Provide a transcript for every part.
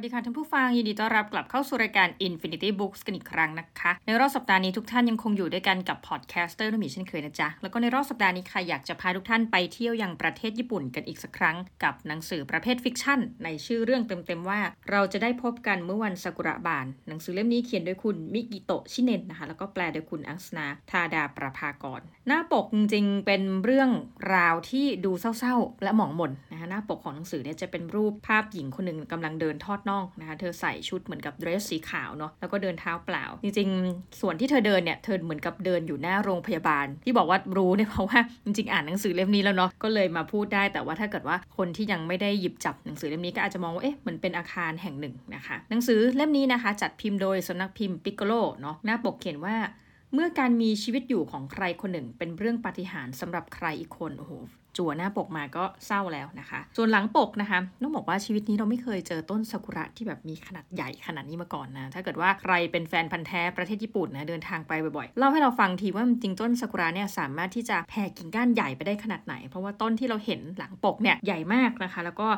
วัสดีค่ะท่านผู้ฟัง ยินดีต้อนรับกลับเข้าสู่รายการ Infinity Books กันอีกครั้งนะคะ ในรอบสัปดาห์นี้ทุกท่านยังคงอยู่ด้วยกันกับ podcaster นุ่มีเช่นเคยนะจ๊ะ แล้วก็ในรอบสัปดาห์นี้ค่ะอยากจะพาทุกท่านไปเที่ยวยังประเทศญี่ปุ่นกันอีกสักครั้ง กับหนังสือประเภท fiction ในชื่อเรื่องเต็มๆว่า เราจะได้พบกันเมื่อวันซากุระบาน หนังสือเล่มนี้เขียนโดยคุณมิกิโตะชิเนนนะคะแล้วก็แปลโดยคุณอังสนาทาดาประภากร หน้าปกจริงๆเป็นเรื่องราวที่ดูเศร้าๆ และหมองหม่นนะคะหน้าปกของหนังสือเนี่ยจะเป็นรูปภาพหญิงคนหนึ่งกำลังเดินทอดน่องนะคะ เธอใส่ชุดเหมือนกับเดรสสีขาวเนาะ แล้วก็เดินเท้าเปล่า จริงๆ ส่วนที่เธอเดินเนี่ย เธอเหมือนกับเดินอยู่หน้าโรงพยาบาล ที่บอกว่ารู้เนี่ยเพราะว่าจริงๆ อ่านหนังสือเล่มนี้แล้วเนาะ ก็เลยมาพูดได้ แต่ว่าถ้าเกิดว่าคนที่ยังไม่ได้หยิบจับหนังสือเล่มนี้ก็อาจจะมองว่า เอ๊ะ มันเป็นอาคารแห่งหนึ่งนะคะ หนังสือเล่มนี้นะคะ จัดพิมพ์โดยสำนักพิมพ์ปิกโกโลเนาะ หน้าปกเขียนว่าเมื่อการมีชีวิตอยู่ของใครคนหนึ่งเป็นเรื่องปาฏิหาริย์สำหรับใครอีกคนโอ้โห จั่วหน้าปกมาก็เศร้าแล้วนะคะ ส่วนหลังปกนะคะต้องบอกว่าชีวิตนี้เราไม่เคยเจอต้นซากุระที่แบบมีขนาดใหญ่ขนาดนี้มาก่อนนะ ถ้าเกิดว่าใครเป็นแฟนพันธ์แท้ประเทศญี่ปุ่นนะเดินทางไปบ่อยๆ เล่าให้เราฟังทีว่าจริงต้นซากุระเนี่ยสามารถที่จะแผ่กิ่งก้านใหญ่ไปได้ขนาดไหน เพราะว่าต้นที่เราเห็นหลังปกเนี่ยใหญ่มากนะคะ แล้วก็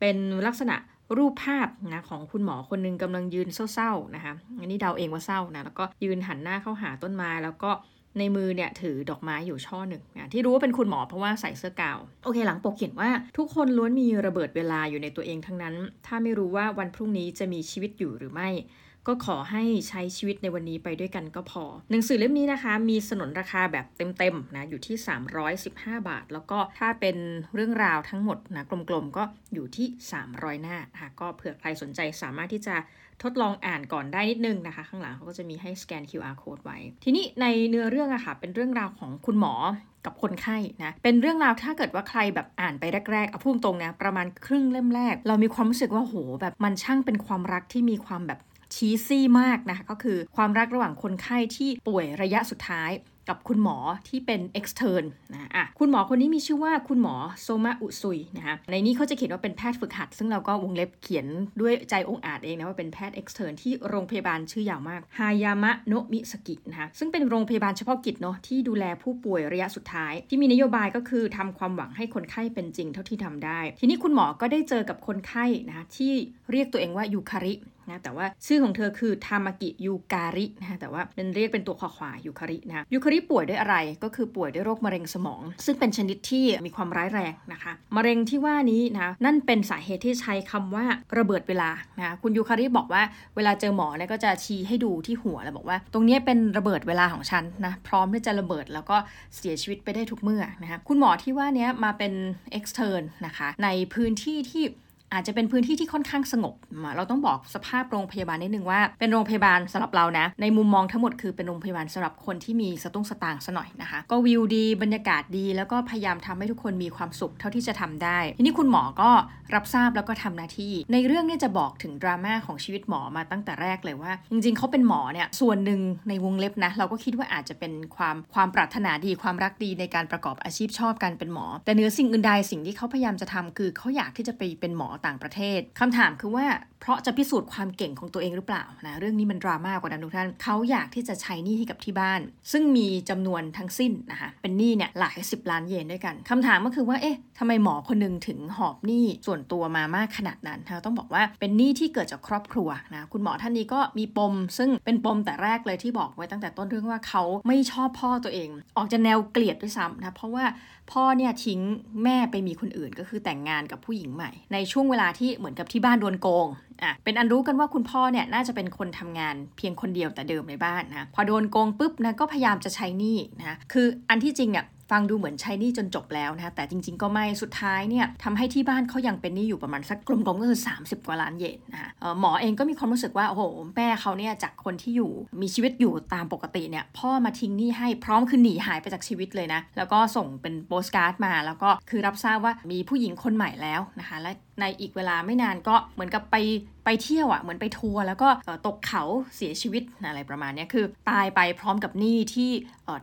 เป็นลักษณะรูปภาพนะของคุณหมอคนนึงกำลังยืนเศร้าๆนะคะอันนี้เดาเองว่าเศร้านะแล้วก็ยืนหันหน้าเข้าหาต้นไม้แล้วก็ ในมือเนี่ยถือดอกไม้อยู่ช่อหนึ่งนะที่รู้ว่าเป็นคุณหมอเพราะว่าใส่เสื้อกาว โอเค หลังปกเขียนว่าทุกคนล้วนมีระเบิดเวลาอยู่ในตัวเองทั้งนั้น ถ้าไม่รู้ว่าวันพรุ่งนี้จะมีชีวิตอยู่หรือไม่ ก็ขอให้ใช้ชีวิตในวันนี้ไปด้วยกันก็พอ หนังสือเล่มนี้นะคะ มีสนนราคาแบบเต็มๆนะอยู่ที่ 315 บาท แล้วก็ถ้าเป็นเรื่องราวทั้งหมดนะกลมๆก็อยู่ที่ 300 หน้าค่ะก็เผื่อใครสนใจสามารถที่จะทดลองอ่านก่อนได้นิดนึงนะคะ ข้างหลังเขาก็จะมีให้สแกน QR code ไว้ ทีนี้ในเนื้อเรื่องอะค่ะ เป็นเรื่องราวของคุณหมอกับคนไข้นะ เป็นเรื่องราวถ้าเกิดว่าใครแบบอ่านไปแรกๆเอาพูดตรงนะ ประมาณครึ่งเล่มแรก เรามีความรู้สึกว่าโหแบบมันช่างเป็นความรักที่มีความแบบ ชีซี่มากนะคะก็คือความรักระหว่างคนไข้ที่ป่วยระยะสุดท้ายกับคุณหมอที่เป็น extern นะอะคุณหมอคนนี้มีชื่อว่าคุณหมอโซมาอุซุยนะคะในนี้เขาจะเขียนว่าเป็นแพทย์ฝึกหัด ซึ่งเราก็วงเล็บเขียนด้วยใจองอาจเองนะว่าเป็นแพทย์ extern ที่โรงพยาบาลชื่อยาวมากฮายามะโนมิสกินะคะซึ่งเป็นโรงพยาบาลเฉพาะกิจเนาะที่ดูแลผู้ป่วยระยะสุดท้าย ที่มีนโยบายก็คือทำความหวังให้คนไข้เป็นจริงเท่าที่ทำได้ ทีนี้คุณหมอก็ได้เจอกับคนไข้นะคะที่เรียกตัวเองว่ายูคารินะแต่ว่าชื่อของเธอคือทามากิยูการินะแต่ว่าเป็นเรียกเป็นตัวขวาขวายูคารินะยูคาริป่วยด้วยอะไรก็คือป่วยด้วยโรคมะเร็งสมอง ซึ่งเป็นชนิดที่มีความร้ายแรงนะคะมะเร็งที่ว่านี้นะนั่นเป็นสาเหตุที่ใช้คำว่าระเบิดเวลานะคุณยูคาริบอกว่าเวลาเจอหมอเนี่ยก็จะชี้ให้ดูที่หัวแล้วบอกว่า ตรงนี้เป็นระเบิดเวลาของฉันนะพร้อมที่จะระเบิดแล้วก็เสียชีวิตไปได้ทุกเมื่อนะคะคุณหมอที่ว่านี้มาเป็น extern นะคะในพื้นที่ที่ อาจจะเป็นพื้นที่ที่ค่อนข้างสงบ เราต้องบอกสภาพโรงพยาบาลนิดนึงว่า เป็นโรงพยาบาลสำหรับเรานะ ในมุมมองทั้งหมดคือเป็นโรงพยาบาลสำหรับคนที่มีสตุ้งสตางค์ซะหน่อยนะคะ ก็วิวดีบรรยากาศดีแล้วก็พยายามทำให้ทุกคนมีความสุขเท่าที่จะทำได้ ทีนี้คุณหมอก็รับทราบแล้วก็ทำหน้าที่ ในเรื่องนี้จะบอกถึงดราม่าของชีวิตหมอมาตั้งแต่แรกเลยว่า จริงๆเขาเป็นหมอเนี่ยส่วนหนึ่งในวงเล็บนะเราก็คิดว่าอาจจะเป็นความความปรารถนาดีความรักดีในการประกอบอาชีพชอบการเป็นหมอ แต่เนื้อสิ่งอื่นใดสิ่งที่เขาพยายามจะทำคือเขาอยากที่จะไปเป็นหมอต่างประเทศคำถามคือว่าเพราะจะพิสูจน์ความเก่งของตัวเองหรือเปล่านะเรื่องนี้มันดราม่ากว่านั้นทุกท่านเขาอยากที่จะใช้หนี้ให้กับที่บ้าน ซึ่งมีจำนวนทั้งสิ้นนะคะเป็นหนี้เนี่ยหลายสิบล้านเยนด้วยกันคำถามก็คือว่าเอ๊ะทำไมหมอคนนึงถึงหอบหนี้ส่วนตัวมามากขนาดนั้นเราต้องบอกว่าเป็นหนี้ที่เกิดจากครอบครัวนะคุณหมอท่านนี้ก็มีปม ซึ่งเป็นปมแต่แรกเลยที่บอกไว้ตั้งแต่ต้นเรื่องว่าเขาไม่ชอบพ่อตัวเอง ออกจะแนวเกลียดด้วยซ้ำนะเพราะว่าพ่อเนี่ยทิ้งแม่ไปมีคนอื่นก็คือแต่งงานกับผู้หญิงใหม่ในช่วงเวลาที่เหมือนกับที่บ้านโดนโกงอะเป็นอันรู้กันว่าคุณพ่อเนี่ยน่าจะเป็นคนทำงานเพียงคนเดียวแต่เดิมในบ้านนะพอโดนโกงปุ๊บนะก็พยายามจะใช้หนี้นะคืออันที่จริงเนี่ยฟังดูเหมือนใช้หนี้จนจบแล้วนะคะแต่จริงๆก็ไม่สุดท้ายเนี่ยทำให้ที่บ้านเขายังเป็นหนี้อยู่ประมาณสักกลมๆก็คือ 30 กว่าล้านเยนนะคะหมอเองก็มีความรู้สึกว่าโอ้โหแม่เขาเนี่ยจากคนที่อยู่มีชีวิตอยู่ตามปกติเนี่ยพ่อมาทิ้งหนี้ให้พร้อมคือหนีหายไปจากชีวิตเลยนะแล้วก็ส่งเป็นโปสการ์ดมา แล้วก็คือรับทราบว่ามีผู้หญิงคนใหม่แล้วนะคะและในอีกเวลาไม่นานก็เหมือนกับไปไปเที่ยวอะ่ะเหมือนไปทัวร์แล้วก็ตกเขาเสียชีวิตอะไรประมาณนี้คือตายไปพร้อมกับหนี้ที่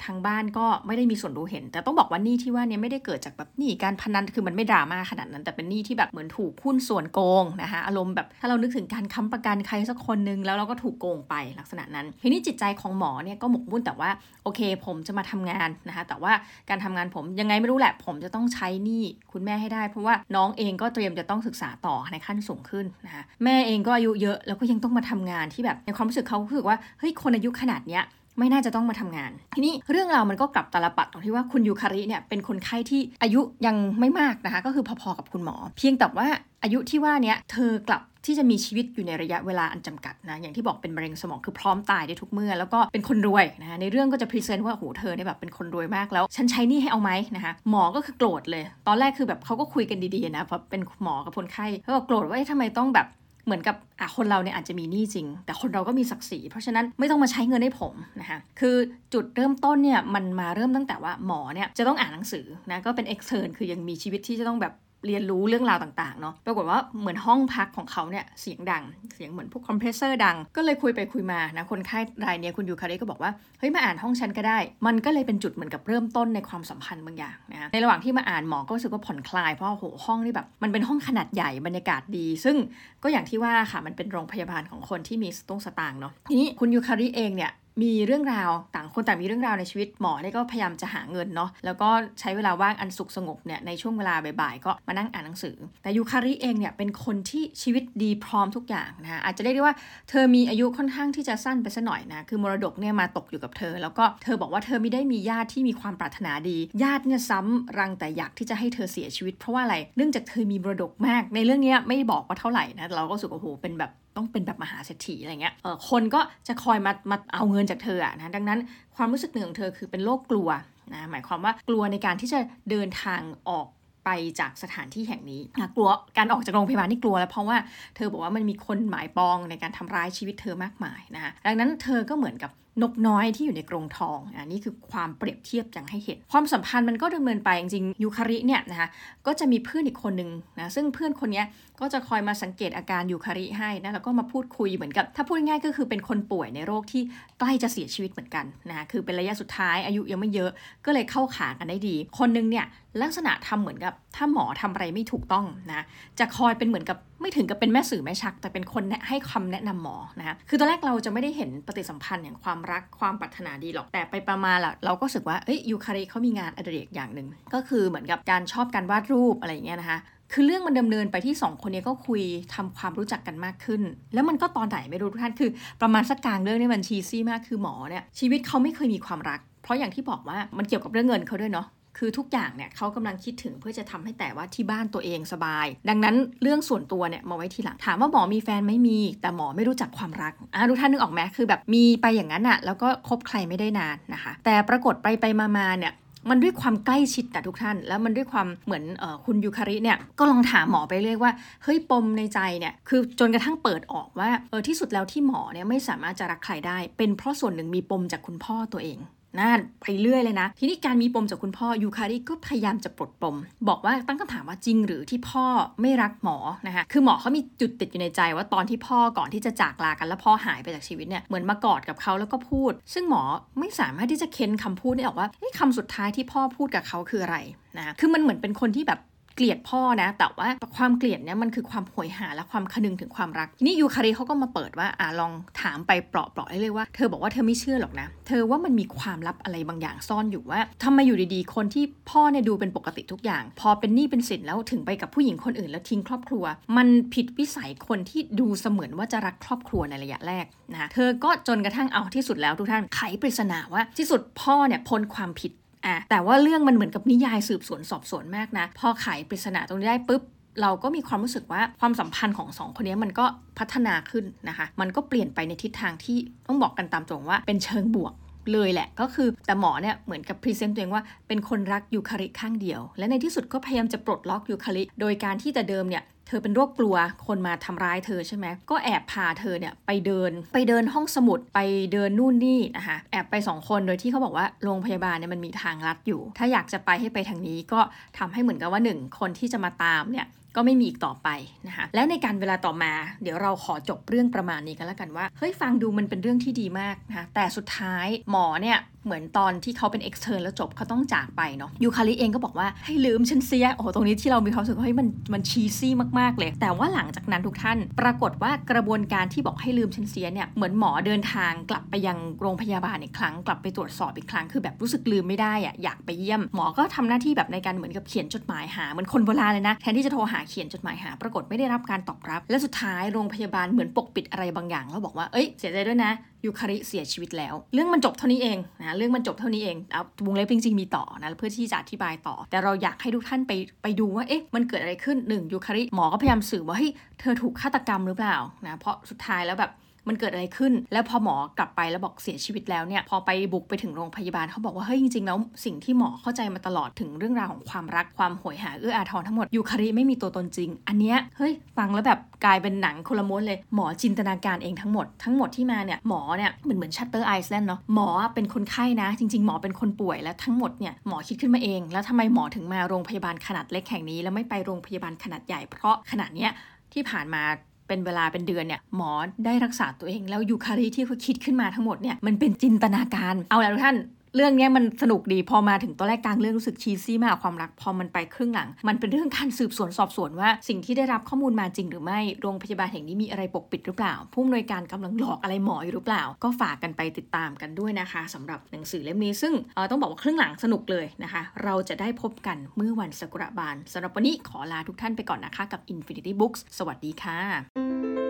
ทางบ้านก็ไม่ได้มีส่วนรู้เห็น แต่ต้องบอกว่าหนี้ที่ว่านี้ไม่ได้เกิดจากแบบหนี้การพนันคือมันไม่ดราม่าขนาดนั้น แต่เป็นหนี้ที่แบบเหมือนถูกหุ้นส่วนโกงนะคะอารมณ์แบบถ้าเรานึกถึงการค้ำประกันใครสักคนนึงแล้วเราก็ถูกโกงไปลักษณะนั้น ทีนี้จิตใจของหมอเนี่ยก็หมกมุ่นแต่ว่าโอเค ผมจะมาทำงานนะคะแต่ว่าการทำงานผมยังไงไม่รู้แหละ ผมจะต้องใช้หนี้คุณแม่ให้ได้ เพราะว่าน้องเองก็เตรียมจะต้องต้องศึกษาต่อในขั้นสูงขึ้นนะคะแม่เองก็อายุเยอะแล้วก็ยังต้องมาทำงานที่แบบในความรู้สึกเขาคือว่าเฮ้ยคนอายุขนาดเนี้ย ไม่น่าจะต้องมาทำงาน ทีนี้เรื่องราวมันก็กลับตาลปัดตรงที่ว่าคุณยูคาริเนี่ยเป็นคนไข้ที่อายุยังไม่มากนะคะ ก็คือพอๆกับคุณหมอ เพียงแต่ว่าอายุที่ว่านี้เธอกลับที่จะมีชีวิตอยู่ในระยะเวลาอันจำกัดนะ อย่างที่บอกเป็นมะเร็งสมองคือพร้อมตายได้ทุกเมื่อ แล้วก็เป็นคนรวยนะคะในเรื่องก็จะ present ว่าโหเธอเนี่ยแบบเป็นคนรวยมากแล้ว ฉันใช้หนี้ให้เอาไหมนะคะหมอก็คือโกรธเลย ตอนแรกคือแบบเขาก็คุยกันดีๆนะเพราะเป็นหมอกับคนไข้เขาก็โกรธว่าทำไมต้องแบบ เหมือนกับอะคนเราเนี่ยอาจจะมีหนี้จริง แต่คนเราก็มีศักดิ์ศรีเพราะฉะนั้นไม่ต้องมาใช้เงินให้ผมนะคะคือจุดเริ่มต้นเนี่ยมันมาเริ่มตั้งแต่ว่าหมอเนี่ยจะต้องอ่านหนังสือนะก็เป็น extern คือยังมีชีวิตที่จะต้องแบบ เรียนรู้เรื่องราวต่างๆเนาะปรากฏว่าเหมือนห้องพักของเขาเนี่ยเสียงดัง เสียงเหมือนพวกคอมเพรสเซอร์ดัง ก็เลยคุยไปคุยมานะคนไข้รายเนี้ยคุณยูคาริก็บอกว่าเฮ้ยมาอ่านห้องฉันก็ได้ มันก็เลยเป็นจุดเหมือนกับเริ่มต้นในความสัมพันธ์บางอย่างนะในระหว่างที่มาอ่านหมอก็รู้สึกว่าผ่อนคลายเพราะโหห้องนี่แบบมันเป็นห้องขนาดใหญ่บรรยากาศดี ซึ่งก็อย่างที่ว่าค่ะมันเป็นโรงพยาบาลของคนที่มีสตุ้งสตางค์เนาะทีนี้คุณยูคาริเองเนี่ย มีเรื่องราวต่างคนต่างมีเรื่องราวในชีวิตหมอเนี่ยก็พยายามจะหาเงินเนาะแล้วก็ใช้เวลาว่างอันสุขสงบเนี่ยในช่วงเวลาบ่ายๆ ก็มานั่งอ่านหนังสือ แต่ยูคาริเองเนี่ยเป็นคนที่ชีวิตดีพร้อมทุกอย่างนะอาจจะเรียกได้ว่าเธอมีอายุค่อนข้างที่จะสั้นไปสัหน่อยนะคือมรดกเนี่ยมาตกอยู่กับเธอ แล้วก็เธอบอกว่าเธอไม่ได้มีญาติที่มีความปรารถนาดี ญาติเนี่ยซ้ำรังแต่อยากที่จะให้เธอเสียชีวิต เพราะว่าอะไรเนื่องจากเธอมีมรดกมาก ในเรื่องนี้ไม่บอกว่าเท่าไหร่นะเราก็สุกโอ้โหเป็นแบบ ต้องเป็นแบบมหาเศรษฐีอะไรเงี้ยเออคนก็จะคอยมามาเอาเงินจากเธออะนะดังนั้นความรู้สึกหนึ่งของเธอคือเป็นโรคกลัวนะหมายความว่ากลัวในการที่จะเดินทางออกไปจากสถานที่แห่งนี้นะกลัวการออกจากโรงพยาบาลนี่กลัวแล้วเพราะว่าเธอบอกว่ามันมีคนหมายปองในการทำร้ายชีวิตเธอมากมายนะคะดังนั้นเธอก็เหมือนกับ นกน้อยที่อยู่ในกรงทองอันนี้คือความเปรียบเทียบอย่างให้เห็น ความสัมพันธ์มันก็ดำเนินไปจริงๆยูคาริเนี่ยนะคะก็จะมีเพื่อนอีกคนหนึ่งนะซึ่งเพื่อนคนนี้ก็จะคอยมาสังเกตอาการยูคาริให้นะแล้วก็มาพูดคุยเหมือนกับ ถ้าพูดง่ายก็คือเป็นคนป่วยในโรคที่ใกล้จะเสียชีวิตเหมือนกันนะคะคือเป็นระยะสุดท้ายอายุยังไม่เยอะก็เลยเข้าขากันได้ดี คนนึงเนี่ยลักษณะทำเหมือนกับถ้าหมอทำอะไรไม่ถูกต้องนะจะคอยเป็นเหมือนกับ ไม่ถึงกับเป็นแม่สื่อแม่ชัก แต่เป็นคนให้คำแนะนำหมอนะคะคือตอนแรกเราจะไม่ได้เห็นปฏิสัมพันธ์อย่างความรักความปรารถนาดีหรอกแต่ไปประมาณละเราก็รู้สึกว่าเอ้ยยูคาริเขามีงานอดิเรกอย่างหนึ่งก็คือเหมือนกับการชอบการวาดรูปอะไรอย่างเงี้ยนะคะคือเรื่องมันดำเนินไปที่ 2 คนนี้ก็คุยทำความรู้จักกันมากขึ้น แล้วมันก็ตอนไหนไม่รู้ทุกท่านคือประมาณสักกลางเรื่องนี่มันชีซี่มากคือหมอเนี่ยชีวิตเขาไม่เคยมีความรัก เพราะอย่างที่บอกว่ามันเกี่ยวกับเรื่องเงินเขาด้วยเนาะ คือทุกอย่างเนี่ยเขากำลังคิดถึงเพื่อจะทำให้แต่ว่าที่บ้านตัวเองสบาย ดังนั้นเรื่องส่วนตัวเนี่ยมาไว้ทีหลังถามว่าหมอมีแฟนไม่มี แต่หมอไม่รู้จักความรักอะทุกท่านนึกออกไหมคือแบบมีไปอย่างนั้นอะแล้วก็คบใครไม่ได้นานนะคะ แต่ปรากฏไปไปมาๆเนี่ยมันด้วยความใกล้ชิดแต่ทุกท่าน แล้วมันด้วยความเหมือนออคุณยูคาริเนี่ยก็ลองถามหมอไปเรื่อยว่าเฮ้ยปมในใจเนี่ยคือจนกระทั่งเปิดออกว่าเออที่สุดแล้วที่หมอเนี่ยไม่สามารถจะรักใครได้ เป็นเพราะส่วนหนึ่งมีปมจากคุณพ่อตัวเอง นั่นไปเรื่อยเลยนะ ทีนี้การมีปมจากคุณพ่อยูคาริก็พยายามจะปลดปม บอกว่าตั้งคำถามว่าจริงหรือที่พ่อไม่รักหมอนะคะคือหมอเขามีจุดติดอยู่ในใจว่าตอนที่พ่อก่อนที่จะจากลากันแล้วพ่อหายไปจากชีวิตเนี่ยเหมือนมากอดกับเขาแล้วก็พูด ซึ่งหมอไม่สามารถที่จะเค้นคำพูดได้ออกว่าคำสุดท้ายที่พ่อพูดกับเขาคืออะไรนะคือมันเหมือนเป็นคนที่แบบ เกลียดพ่อนะ แต่ว่าความเกลียดเนี่ยมันคือความโหยหาและความคนึงถึงความรัก นี่ยูคาริเขาก็มาเปิดว่าอ่าลองถามไปเปราะๆเลยว่า เธอบอกว่าเธอไม่เชื่อหรอกนะ เธอว่ามันมีความลับอะไรบางอย่างซ่อนอยู่ว่าทำไมอยู่ดีๆ คนที่พ่อเนี่ยดูเป็นปกติทุกอย่าง พอเป็นหนี้เป็นสินแล้วถึงไปกับผู้หญิงคนอื่นแล้วทิ้งครอบครัว มันผิดวิสัยคนที่ดูเสมือนว่าจะรักครอบครัวในระยะแรกนะเธอก็จนกระทั่งเอาที่สุดแล้วทุกท่านไขปริศนาว่าที่สุดพ่อเนี่ยพ้นความผิด อะแต่ว่าเรื่องมันเหมือนกับนิยายสืบสวนสอบสวนมากนะ พอไขปริศนาตรงนี้ได้ปุ๊บเราก็มีความรู้สึกว่าความสัมพันธ์ของสองคนนี้มันก็พัฒนาขึ้นนะคะ มันก็เปลี่ยนไปในทิศทางที่ต้องบอกกันตามตรงว่าเป็นเชิงบวกเลยแหละก็คือแต่หมอเนี่ยเหมือนกับ present ตัวเองว่าเป็นคนรักยูคาริข้างเดียว และในที่สุดก็พยายามจะปลดล็อกยูคาริโดยการที่แต่เดิมเนี่ย เธอเป็นโรคกลัวคนมาทำร้ายเธอใช่ไหมก็แอบพาเธอเนี่ยไปเดินไปเดินห้องสมุดไปเดินนู่นนี่นะคะแอบไปสองคนโดยที่เขาบอกว่าโรงพยาบาลเนี่ยมันมีทางลัดอยู่ ถ้าอยากจะไปให้ไปทางนี้ก็ทำให้เหมือนกับว่าหนึ่งคนที่จะมาตามเนี่ย ก็ไม่มีอีกต่อไปนะคะและในกาลเวลาต่อมา เดี๋ยวเราขอจบเรื่องประมาณนี้กันแล้วกันว่าเฮ้ยฟังดูมันเป็นเรื่องที่ดีมากนะคะแต่สุดท้ายหมอเนี่ยเหมือนตอนที่เขาเป็น extern แล้วจบเขาต้องจากไปเนาะยูคาริเองก็บอกว่าให้ลืมฉันเสีย โอ้โหตรงนี้ที่เรามีความรู้สึกว่าเฮ้ยมันมันชีซี่มากๆเลย แต่ว่าหลังจากนั้นทุกท่าน ปรากฏว่ากระบวนการที่บอกให้ลืมฉันเสียเนี่ยเหมือนหมอเดินทางกลับไปยังโรงพยาบาลอีกครั้งกลับไปตรวจสอบอีกครั้งคือแบบรู้สึกลืมไม่ได้อะอยากไปเยี่ยม หมอก็ทำหน้าที่แบบในการเหมือนกับเขียนจดหมายหาเหมือนคนโบราณเลยนะแทนที่จะโทรหาเขียนจดหมายหา ปรากฏไม่ได้รับการตอบรับ และสุดท้ายโรงพยาบาลเหมือนปกปิดอะไรบางอย่าง แล้วบอกว่า เอ้ย เสียใจด้วยนะ ยูคาริเสียชีวิตแล้ว เรื่องมันจบเท่านี้เองนะ เรื่องมันจบเท่านี้เองเอาวงเล็บจริงๆมีต่อนะ เพื่อที่จะอธิบายต่อ แต่เราอยากให้ทุกท่านไปไปดูว่า เอ๊ะ มันเกิดอะไรขึ้นหนึ่งยูคาริ หมอก็พยายามสื่อว่า เฮ้ย เธอถูกฆาตกรรมหรือเปล่า นะ เพราะสุดท้ายแล้วแบบ มันเกิดอะไรขึ้น แล้วพอหมอกลับไปแล้วบอกเสียชีวิตแล้วเนี่ยพอไปบุกไปถึงโรงพยาบาลเขาบอกว่าเฮ้ยจริงๆแล้วสิ่งที่หมอเข้าใจมาตลอดถึงเรื่องราวของความรักความโหยหาเอื้ออาทรทั้งหมดยูคาริไม่มีตัวตนจริง อันเนี้ยเฮ้ยฟังแล้วแบบกลายเป็นหนังคนละม้วนเลยหมอจินตนาการเองทั้งหมดทั้งหมดที่มาเนี่ยหมอเนี่ยเหมือนเหมือน Shutter Island เนาะหมอเป็นคนไข้นะ จริง ๆ หมอเป็นคนป่วยและทั้งหมดเนี่ยหมอคิดขึ้นมาเอง แล้วทำไมหมอถึงมาโรงพยาบาลขนาดเล็กแห่งนี้ แล้วไม่ไปโรงพยาบาลขนาดใหญ่เพราะขนาดเนี้ยที่ผ่านมา เป็นเวลาเป็นเดือนเนี่ยหมอได้รักษาตัวเองแล้วยูคาริที่เขาคิดขึ้นมาทั้งหมดเนี่ยมันเป็นจินตนาการเอาแล้วทุกท่าน เรื่องนี้มันสนุกดีพอมาถึงตอนแรกกลางเรื่องรู้สึกชีซี่มากความรักพอมันไปครึ่งหลัง มันเป็นเรื่องการสืบสวนสอบสวนว่าสิ่งที่ได้รับข้อมูลมาจริงหรือไม่โรงพยาบาลแห่งนี้มีอะไรปกปิดหรือเปล่า ผู้อำนวยการกำลังหลอกอะไรหมออยู่หรือเปล่า ก็ฝากกันไปติดตามกันด้วยนะคะสำหรับหนังสือเล่มนี้ซึ่งต้องบอกว่าครึ่งหลังสนุกเลยนะคะ เราจะได้พบกันเมื่อวันสกุระบาลสำหรับวันนี้ขอลาทุกท่านไปก่อนนะคะกับ Infinity Books สวัสดีค่ะ